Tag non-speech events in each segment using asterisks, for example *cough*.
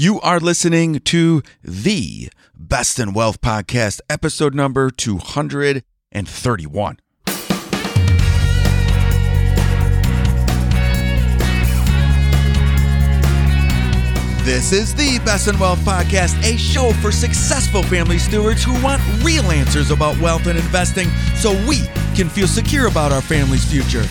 You are listening to the Best in Wealth Podcast, episode number 231. This is the Best in Wealth Podcast, a show for successful family stewards who want real answers about wealth and investing so we can feel secure about our family's future.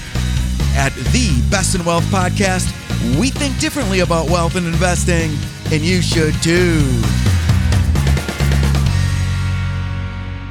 At the Best in Wealth Podcast, we think differently about wealth and investing, and you should too.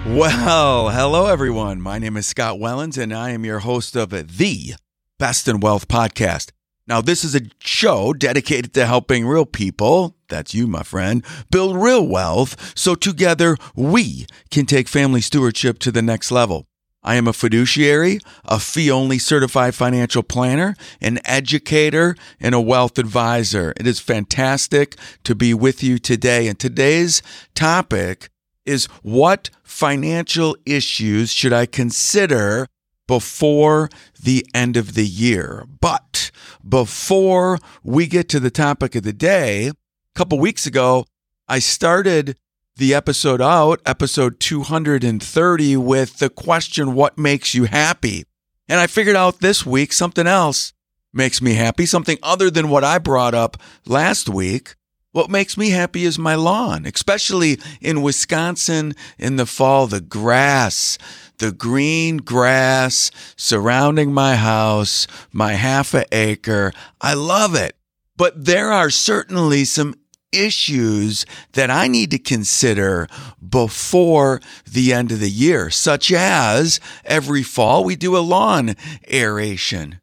Well, hello everyone. My name is Scott Wellens, and I am your host of the Best in Wealth Podcast. Now, this is a show dedicated to helping real people, that's you, my friend, build real wealth so together we can take family stewardship to the next level. I am a fiduciary, a fee only certified financial planner, an educator, and a wealth advisor. It is fantastic to be with you today. And today's topic is what financial issues should I consider before the end of the year? But before we get to the topic of the day, a couple weeks ago, I started the episode out, episode 230, with the question, What makes you happy? And I figured out this week something else makes me happy, something other than what I brought up last week. What makes me happy is my lawn, especially in Wisconsin in the fall, the grass, the green grass surrounding my house, my half a acre. I love it. But there are certainly some issues that I need to consider before the end of the year, such as every fall we do a lawn aeration.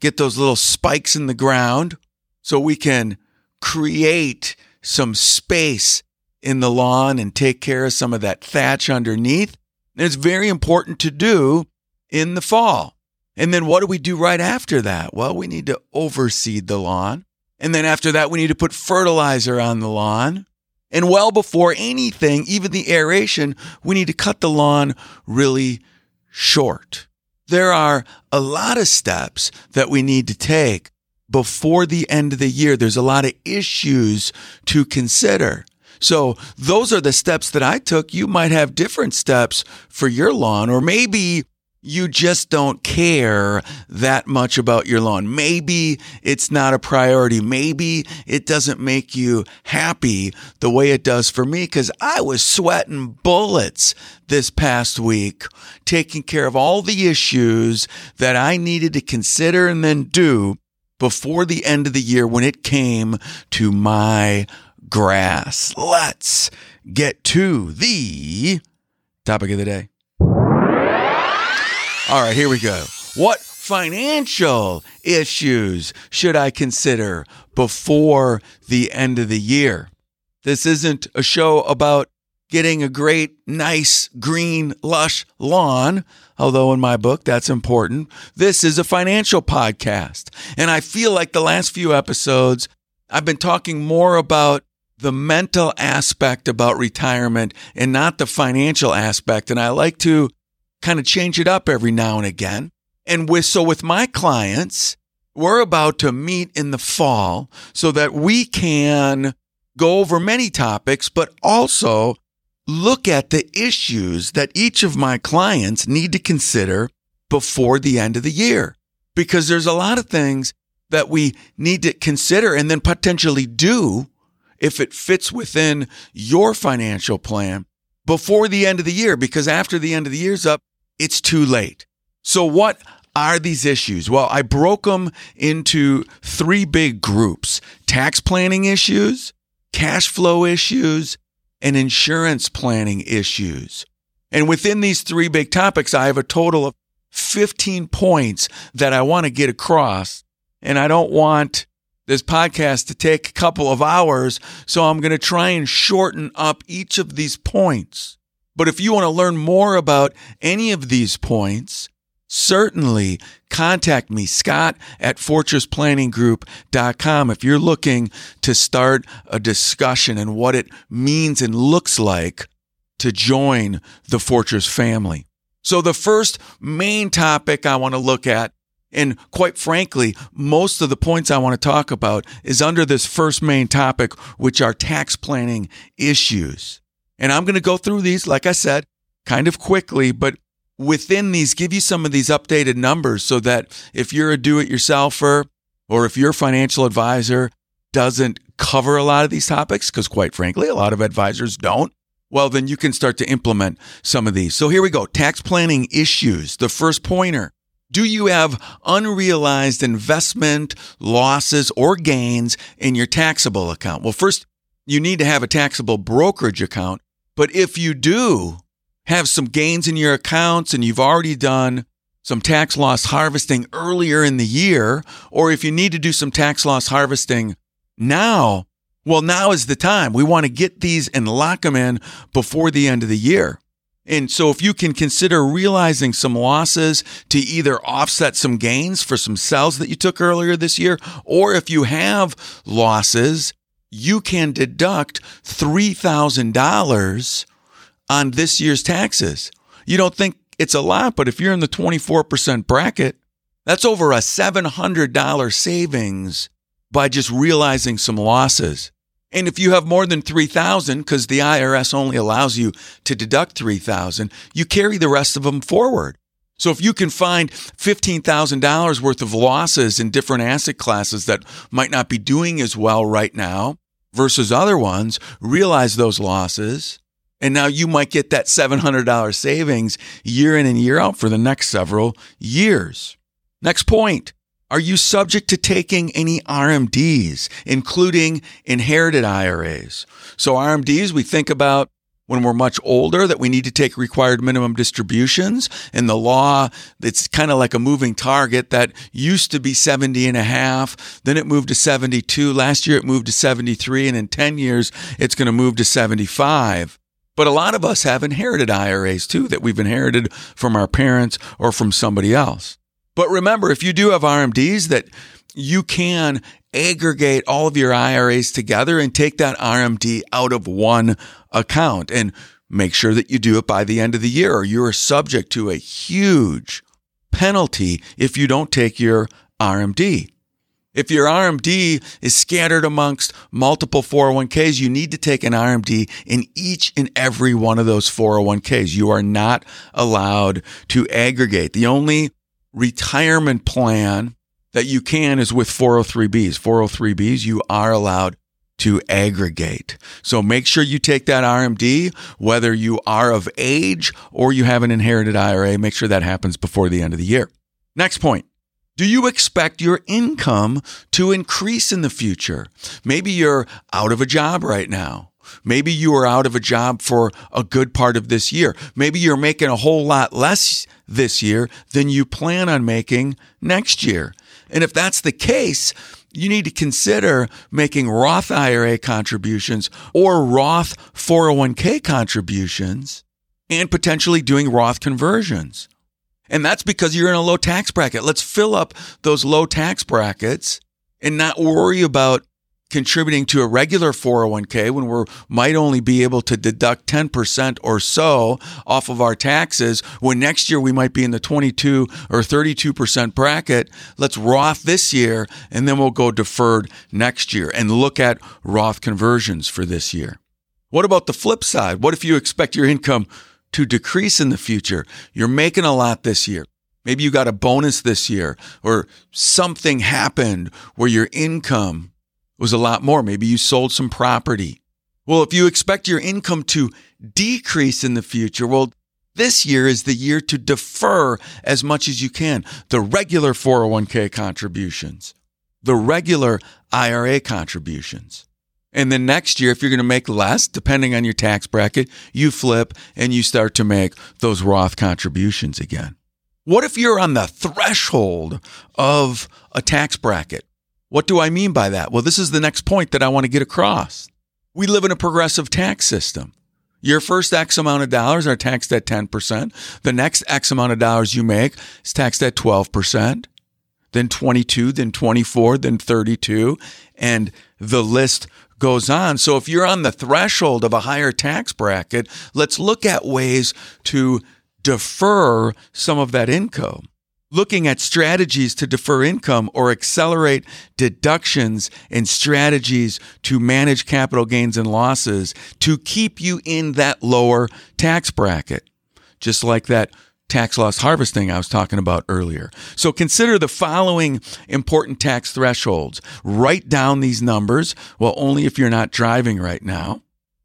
Get those little spikes in the ground so we can create some space in the lawn and take care of some of that thatch underneath. And it's very important to do in the fall. And then what do we do right after that? Well, we need to overseed the lawn. And then after that, we need to put fertilizer on the lawn. And well before anything, even the aeration, we need to cut the lawn really short. There are a lot of steps that we need to take before the end of the year. There's a lot of issues to consider. So those are the steps that I took. You might have different steps for your lawn, or maybe you just don't care that much about your lawn. Maybe it's not a priority. Maybe it doesn't make you happy the way it does for me because I was sweating bullets this past week, taking care of all the issues that I needed to consider and then do before the end of the year when it came to my grass. Let's get to the topic of the day. All right, here we go. What financial issues should I consider before the end of the year? This isn't a show about getting a great, nice, green, lush lawn, although in my book that's important. This is a financial podcast. And I feel like the last few episodes, I've been talking more about the mental aspect about retirement and not the financial aspect. And I like to kind of change it up every now and again. And with, so with my clients, we're about to meet in the fall so that we can go over many topics, but also look at the issues that each of my clients need to consider before the end of the year. Because there's a lot of things that we need to consider and then potentially do if it fits within your financial plan before the end of the year. Because after the end of the year's up, it's too late. So, what are these issues? Well, I broke them into three big groups tax planning issues, cash flow issues, and insurance planning issues. And within these three big topics, I have a total of 15 points that I want to get across. And I don't want this podcast to take a couple of hours. So I'm going to try and shorten up each of these points. But if you want to learn more about any of these points, certainly contact me, Scott at fortressplanninggroup.com. If you're looking to start a discussion and what it means and looks like to join the Fortress family. So the first main topic I want to look at And quite frankly, most of the points I want to talk about is under this first main topic, which are tax planning issues. And I'm going to go through these, like I said, kind of quickly, but within these, give you some of these updated numbers so that if you're a do it yourselfer or if your financial advisor doesn't cover a lot of these topics, because quite frankly, a lot of advisors don't, well, then you can start to implement some of these. So here we go. Tax planning issues. The first pointer. Do you have unrealized investment losses or gains in your taxable account? Well, first, you need to have a taxable brokerage account. But if you do have some gains in your accounts and you've already done some tax loss harvesting earlier in the year, or if you need to do some tax loss harvesting now, well, now is the time. We want to get these and lock them in before the end of the year. And so if you can consider realizing some losses to either offset some gains for some sales that you took earlier this year, or if you have losses, you can deduct $3,000 on this year's taxes. You don't think it's a lot, but if you're in the 24% bracket, that's over a $700 savings by just realizing some losses. And if you have more than 3000 because the IRS only allows you to deduct 3000 you carry the rest of them forward. So if you can find $15,000 worth of losses in different asset classes that might not be doing as well right now versus other ones, realize those losses. And now you might get that $700 savings year in and year out for the next several years. Next point. Are you subject to taking any RMDs, including inherited IRAs? So RMDs, we think about when we're much older that we need to take required minimum distributions. And the law it's kind of like a moving target that used to be 70 and a half then it moved to 72 last year it moved to 73 and in 10 years it's going to move to 75 but a lot of us have inherited IRAs too that we've inherited from our parents or from somebody else. But remember, if you do have RMDs, that you can aggregate all of your IRAs together and take that RMD out of one account and make sure that you do it by the end of the year or you are subject to a huge penalty if you don't take your RMD. If your RMD is scattered amongst multiple 401ks, you need to take an RMD in each and every one of those 401ks. You are not allowed to aggregate. The only retirement plan that you can is with 403bs. 403bs, you are allowed to aggregate. So make sure you take that RMD, whether you are of age or you have an inherited IRA. Make sure that happens before the end of the year. Next point. Do you expect your income to increase in the future? Maybe you're out of a job right now. Maybe you are out of a job for a good part of this year. Maybe you're making a whole lot less this year than you plan on making next year. And if that's the case, you need to consider making Roth IRA contributions or Roth 401k contributions and potentially doing Roth conversions. And that's because you're in a low tax bracket. Let's fill up those low tax brackets and not worry about contributing to a regular 401k when we might only be able to deduct 10% or so off of our taxes when next year we might be in the 22 or 32% bracket let's roth this year and then we'll go deferred next year and look at roth conversions for this year. What about the flip side? What if you expect your income to decrease in the future? You're making a lot this year. Maybe you got a bonus this year or something happened where your income was a lot more. Maybe you sold some property. Well, if you expect your income to decrease in the future, well, this year is the year to defer as much as you can the regular 401k contributions, the regular IRA contributions. And then next year, if you're going to make less, depending on your tax bracket, you flip and you start to make those Roth contributions again. What if you're on the threshold of a tax bracket? What do I mean by that? Well, this is the next point that I want to get across. We live in a progressive tax system. Your first X amount of dollars are taxed at 10%. The next X amount of dollars you make is taxed at 12%, then 22, then 24, then 32, and the list goes on. So if you're on the threshold of a higher tax bracket, let's look at ways to defer some of that income. Looking at strategies to defer income or accelerate deductions and strategies to manage capital gains and losses to keep you in that lower tax bracket. Just like that tax loss harvesting I was talking about earlier. So consider the following important tax thresholds. Write down these numbers. Well, only if you're not driving right now.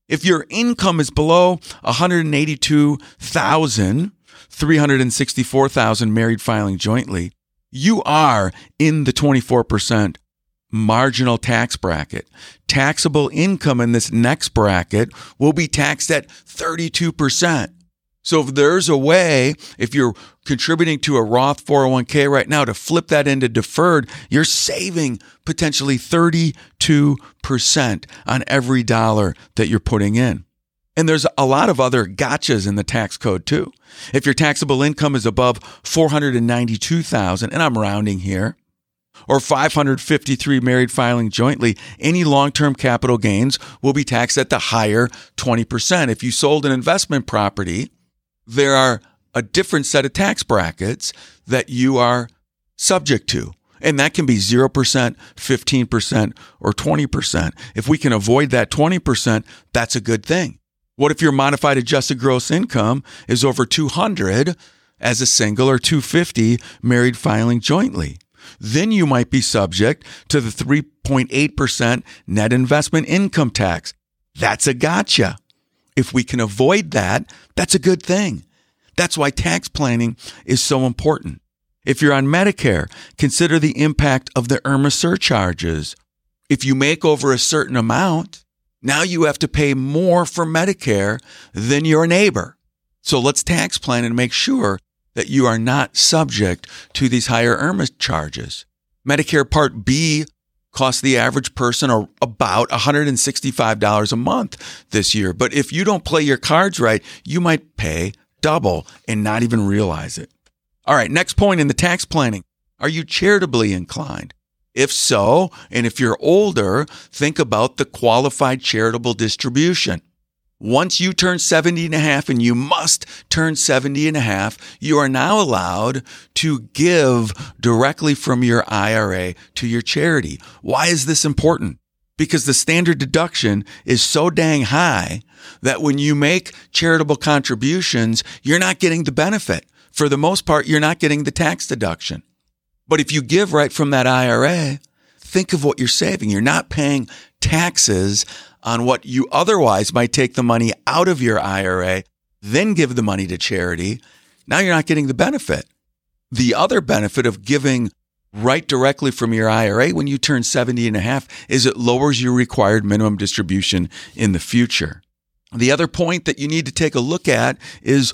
If your income is below 182,000, 364,000 married filing jointly, you are in the 24% marginal tax bracket. Taxable income in this next bracket will be taxed at 32%. So if there's a way, if you're contributing to a Roth 401k right now to flip that into deferred, you're saving potentially 32% on every dollar that you're putting in. And there's a lot of other gotchas in the tax code too. If your taxable income is above 492,000 and I'm rounding here, or 553 married filing jointly, any long-term capital gains will be taxed at the higher 20%. If you sold an investment property there are a different set of tax brackets that you are subject to. And that can be 0%, 15%, or 20%. If we can avoid that 20%, that's a good thing. What if your modified adjusted gross income is over 200 as a single or 250 married filing jointly? Then you might be subject to the 3.8% net investment income tax. That's a gotcha. If we can avoid that, that's a good thing. That's why tax planning is so important. If you're on Medicare, consider the impact of the IRMAA surcharges. If you make over a certain amount, now you have to pay more for Medicare than your neighbor. So let's tax plan and make sure that you are not subject to these higher IRMAA charges. Medicare Part B costs the average person about $165 a month this year. But if you don't play your cards right, you might pay double and not even realize it. All right, next point in the tax planning. Are you charitably inclined? If so, and if you're older, think about the qualified charitable distribution. Once you turn 70 and a half, and you must turn 70 and a half, you are now allowed to give directly from your IRA to your charity. Why is this important? Because the standard deduction is so dang high that when you make charitable contributions, you're not getting the benefit. For the most part, you're not getting the tax deduction. But if you give right from that IRA, think of what you're saving. You're not paying taxes on what you otherwise might take the money out of your IRA, then give the money to charity. Now you're not getting the benefit. The other benefit of giving right directly from your IRA when you turn 70 and a half is it lowers your required minimum distribution in the future. The other point that you need to take a look at is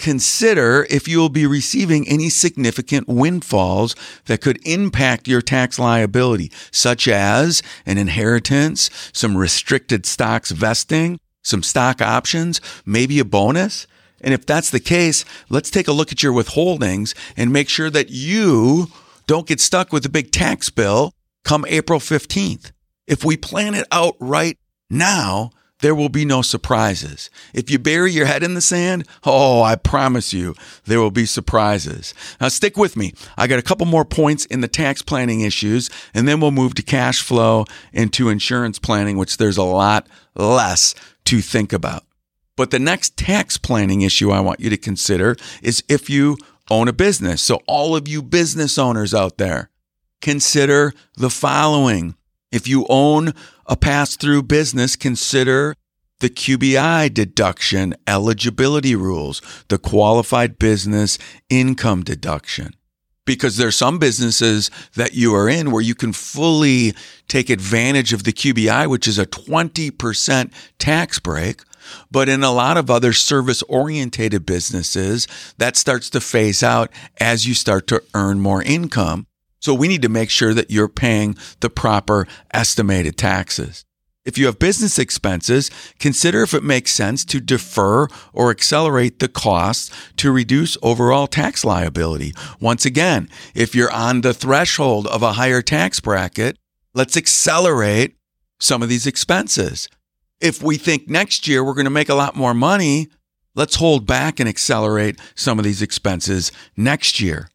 consider if you will be receiving any significant windfalls that could impact your tax liability, such as an inheritance, some restricted stocks vesting, some stock options, maybe a bonus. And if that's the case, let's take a look at your withholdings and make sure that you don't get stuck with a big tax bill come April 15th. If we plan it out right now, there will be no surprises. If you bury your head in the sand, oh, I promise you, there will be surprises. Now, stick with me. I got a couple more points in the tax planning issues, and then we'll move to cash flow and to insurance planning, which there's a lot less to think about. But the next tax planning issue I want you to consider is if you own a business. So, all of you business owners out there, consider the following. If you own a pass through business, consider the QBI deduction eligibility rules, the qualified business income deduction. Because there are some businesses that you are in where you can fully take advantage of the QBI, which is a 20% tax break. But in a lot of other service orientated businesses, that starts to phase out as you start to earn more income. So we need to make sure that you're paying the proper estimated taxes. If you have business expenses, consider if it makes sense to defer or accelerate the costs to reduce overall tax liability. Once again, if you're on the threshold of a higher tax bracket, let's accelerate some of these expenses. If we think next year we're going to make a lot more money, let's hold back and accelerate some of these expenses next year.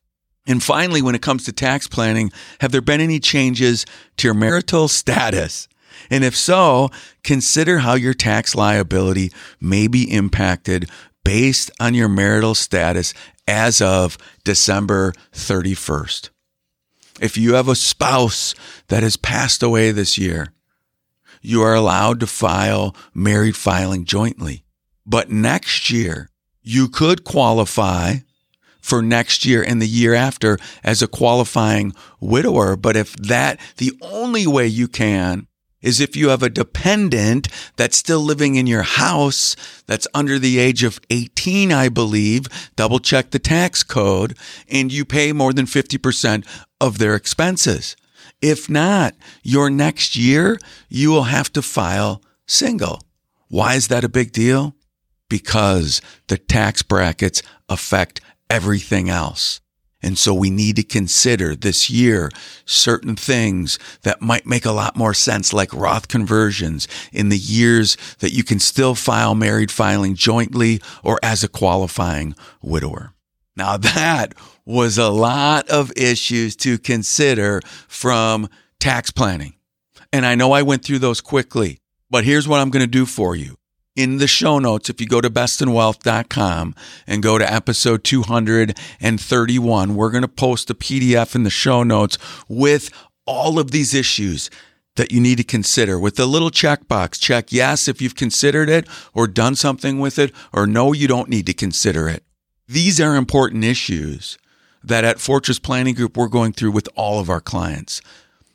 And finally, when it comes to tax planning, have there been any changes to your marital status? And if so, consider how your tax liability may be impacted based on your marital status as of December 31st. If you have a spouse that has passed away this year, you are allowed to file married filing jointly. But next year, you could qualify for next year and the year after as a qualifying widower. But if that, the only way you can is if you have a dependent that's still living in your house that's under the age of 18, I believe, double check the tax code, and you pay more than 50% of their expenses. If not, your next year, you will have to file single. Why is that a big deal? Because the tax brackets affect everything else. And so we need to consider this year certain things that might make a lot more sense, like Roth conversions in the years that you can still file married filing jointly or as a qualifying widower. Now *laughs* that was a lot of issues to consider from tax planning. And I know I went through those quickly, but here's what I'm going to do for you in the show notes, if you go to bestinwealth.com and go to episode 231, we're going to post a PDF in the show notes with all of these issues that you need to consider with the little checkbox. Check yes if you've considered it or done something with it, or no, you don't need to consider it. These are important issues that at Fortress Planning Group we're going through with all of our clients.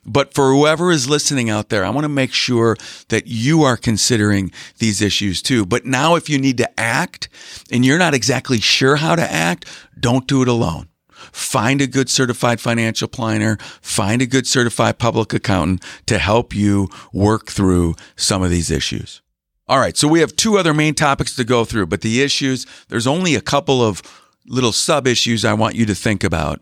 But for whoever is listening out there, I want to make sure that you are considering these issues too. But now, if you need to act and you're not exactly sure how to act, don't do it alone. Find a good certified financial planner, find a good certified public accountant to help you work through some of these issues. All right, so we have two other main topics to go through, but the issues, there's only a couple of little sub issues I want you to think about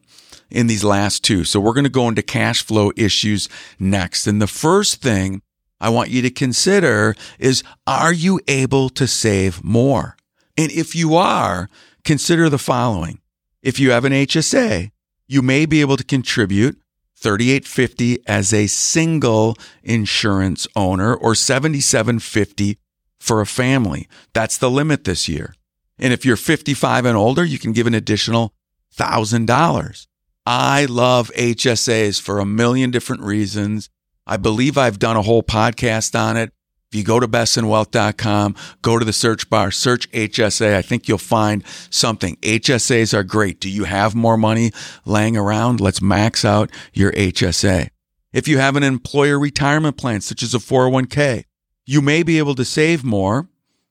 in these last two. So we're going to go into cash flow issues next. And the first thing I want you to consider is are you able to save more? And if you are, consider the following. If you have an HSA, you may be able to contribute 3850 as a single insurance owner or 7750 for a family. That's the limit this year. And if you're 55 and older, you can give an additional $1,000. I love HSAs for a million different reasons. I believe I've done a whole podcast on it. If you go to bestinwealth.com, go to the search bar, search HSA. I think you'll find something. HSAs are great. Do you have more money laying around? Let's max out your HSA. If you have an employer retirement plan, such as a 401k, you may be able to save more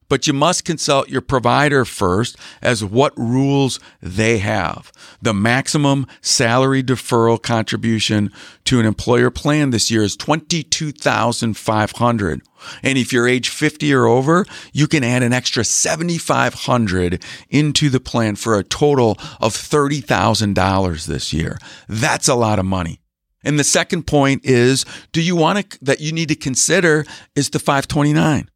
but you must consult your provider first as what rules they have. The maximum salary deferral contribution to an employer plan this year is 22,500. And if you're age 50 or over, you can add an extra 7,500 into the plan for a total of $30,000 this year. That's a lot of money. And the second point is, do you want to, that you need to consider is the 529.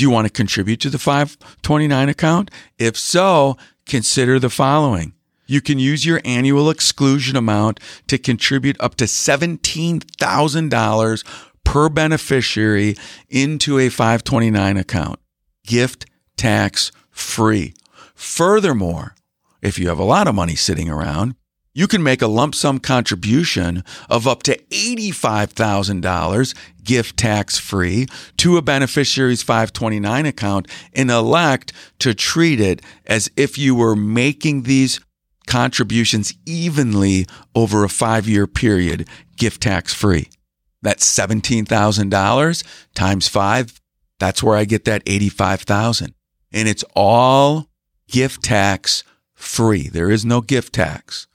Do you want to contribute to the 529 account? If so, consider the following. You can use your annual exclusion amount to contribute up to $17,000 per beneficiary into a 529 account. Gift tax free. Furthermore, if you have a lot of money sitting around, you can make a lump sum contribution of up to $85,000 gift tax free to a beneficiary's 529 account and elect to treat it as if you were making these contributions evenly over a five year period, gift tax free. That's $17,000 times five. That's where I get that 85,000. And it's all gift tax free. There is no gift tax.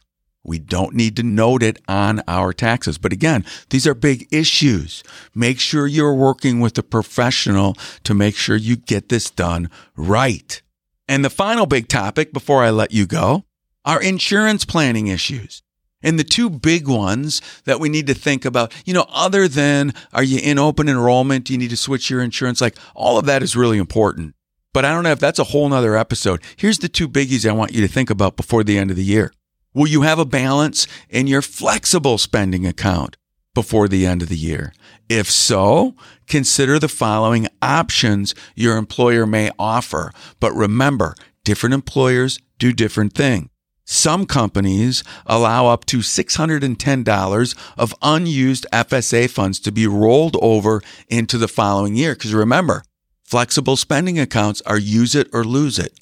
We don't need to note it on our taxes. But again, these are big issues. Make sure you're working with a professional to make sure you get this done right. And the final big topic before I let you go are insurance planning issues. And the two big ones that we need to think about, you know, other than are you in open enrollment? Do you need to switch your insurance? Like all of that is really important. But I don't know if that's a whole nother episode. Here's the two biggies I want you to think about before the end of the year. Will you have a balance in your flexible spending account before the end of the year? If so, consider the following options your employer may offer. But remember, different employers do different things. Some companies allow up to $610 of unused FSA funds to be rolled over into the following year. Because remember, flexible spending accounts are use it or lose it.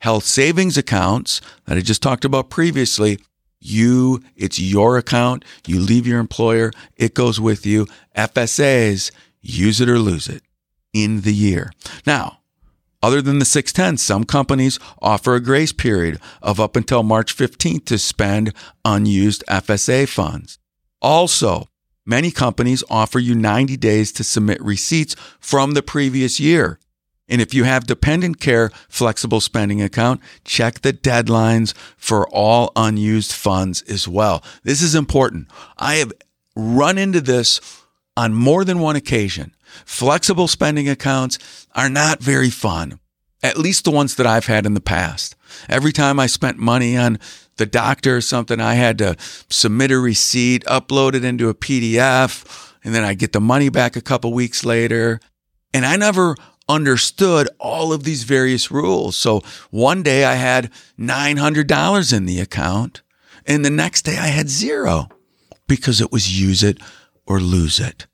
Health savings accounts that I just talked about previously, you, it's your account. You leave your employer. It goes with you. FSAs, use it or lose it in the year. Now, other than the 610, some companies offer a grace period of up until March 15th to spend unused FSA funds. Also, many companies offer you 90 days to submit receipts from the previous year. And if you have dependent care flexible spending account, check the deadlines for all unused funds as well. This is important. I have run into this on more than one occasion. Flexible spending accounts are not very fun, at least the ones that I've had in the past. Every time I spent money on the doctor or something, I had to submit a receipt, upload it into a PDF, and then I get the money back a couple weeks later. And I never understood all of these various rules. So one day I had $900 in the account and the next day I had zero because it was use it or lose it.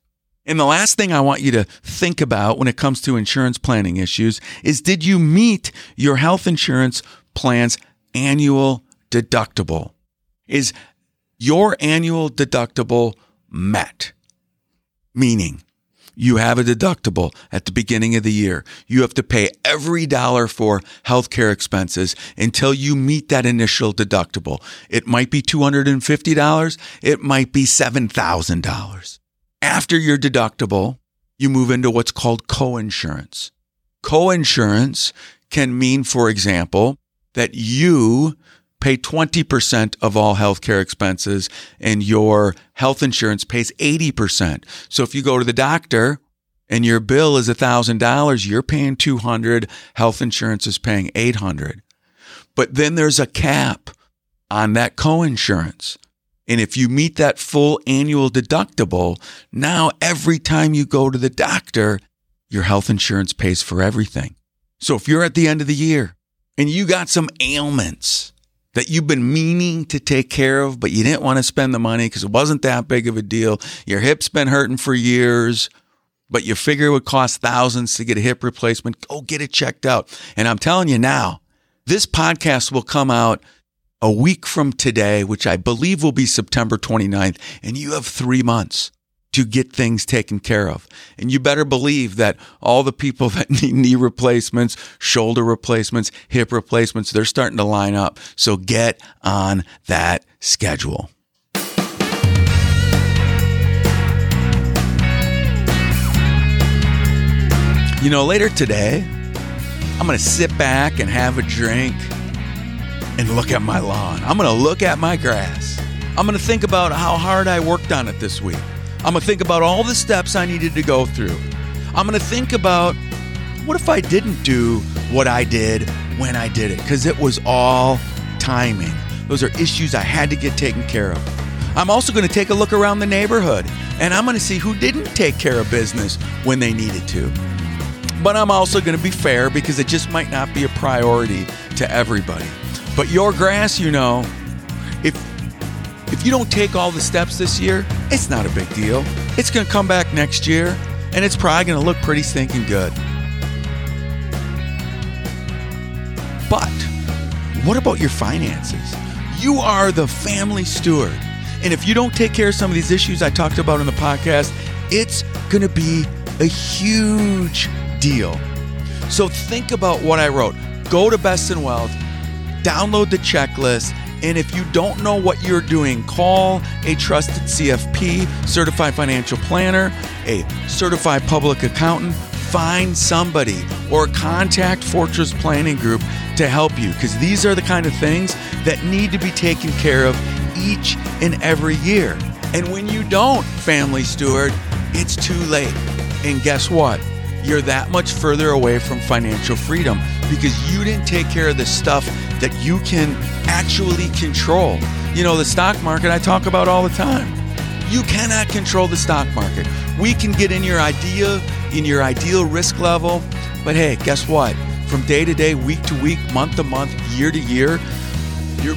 And the last thing I want you to think about when it comes to insurance planning issues is did you meet your health insurance plan's annual deductible? Is your annual deductible met? Meaning, you have a deductible at the beginning of the year. You have to pay every dollar for healthcare expenses until you meet that initial deductible. It might be $250. It might be $7,000. After your deductible, you move into what's called coinsurance. Coinsurance can mean, for example, that you pay 20% of all healthcare expenses and your health insurance pays 80%. So if you go to the doctor and your bill is $1,000, you're paying 200, health insurance is paying 800. But then there's a cap on that coinsurance. And if you meet that full annual deductible, now every time you go to the doctor, your health insurance pays for everything. So if you're at the end of the year and you got some ailments, that you've been meaning to take care of, but you didn't want to spend the money because it wasn't that big of a deal. Your hip's been hurting for years, but you figure it would cost thousands to get a hip replacement. Go get it checked out. And I'm telling you now, this podcast will come out a week from today, which I believe will be September 29th, and you have three months to get things taken care of. And you better believe that all the people *laughs* that need knee replacements, shoulder replacements, hip replacements, they're starting to line up. So get on that schedule. You know, later today, I'm going to sit back and have a drink and look at my lawn. I'm going to look at my grass. I'm going to think about how hard I worked on it this week. I'm going to think about all the steps I needed to go through. I'm going to think about what if I didn't do what I did when I did it? Because it was all timing. Those are issues I had to get taken care of. I'm also going to take a look around the neighborhood and I'm going to see who didn't take care of business when they needed to. But I'm also going to be fair because it just might not be a priority to everybody. But your grass, you know, if you don't take all the steps this year, it's not a big deal. It's going to come back next year and it's probably going to look pretty stinking good. But what about your finances? You are the family steward. And if you don't take care of some of these issues I talked about in the podcast, it's going to be a huge deal. So think about what I wrote. Go to Best in Wealth, download the checklist, and if you don't know what you're doing, call a trusted CFP, certified financial planner, a certified public accountant, find somebody or contact Fortress Planning Group to help you because these are the kind of things that need to be taken care of each and every year. And when you don't, family steward, it's too late. And guess what? You're that much further away from financial freedom because you didn't take care of the stuff that you can actually control. You know, the stock market I talk about all the time. You cannot control the stock market. We can get in your idea, in your ideal risk level, but hey, guess what? From day to day, week to week, month to month, year to year, you're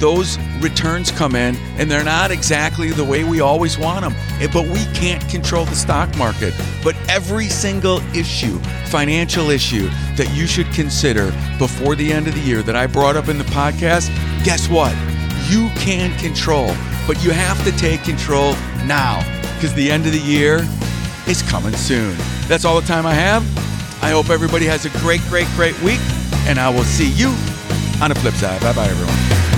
those returns come in and they're not exactly the way we always want them. Eh, but we can't control the stock market. But every single issue, financial issue that you should consider before the end of the year that I brought up in the podcast, guess what? You can control, but you have to take control now because the end of the year is coming soon. That's all the time I have. I hope everybody has a great, great, great week, and I will see you on the flip side. Bye bye, everyone.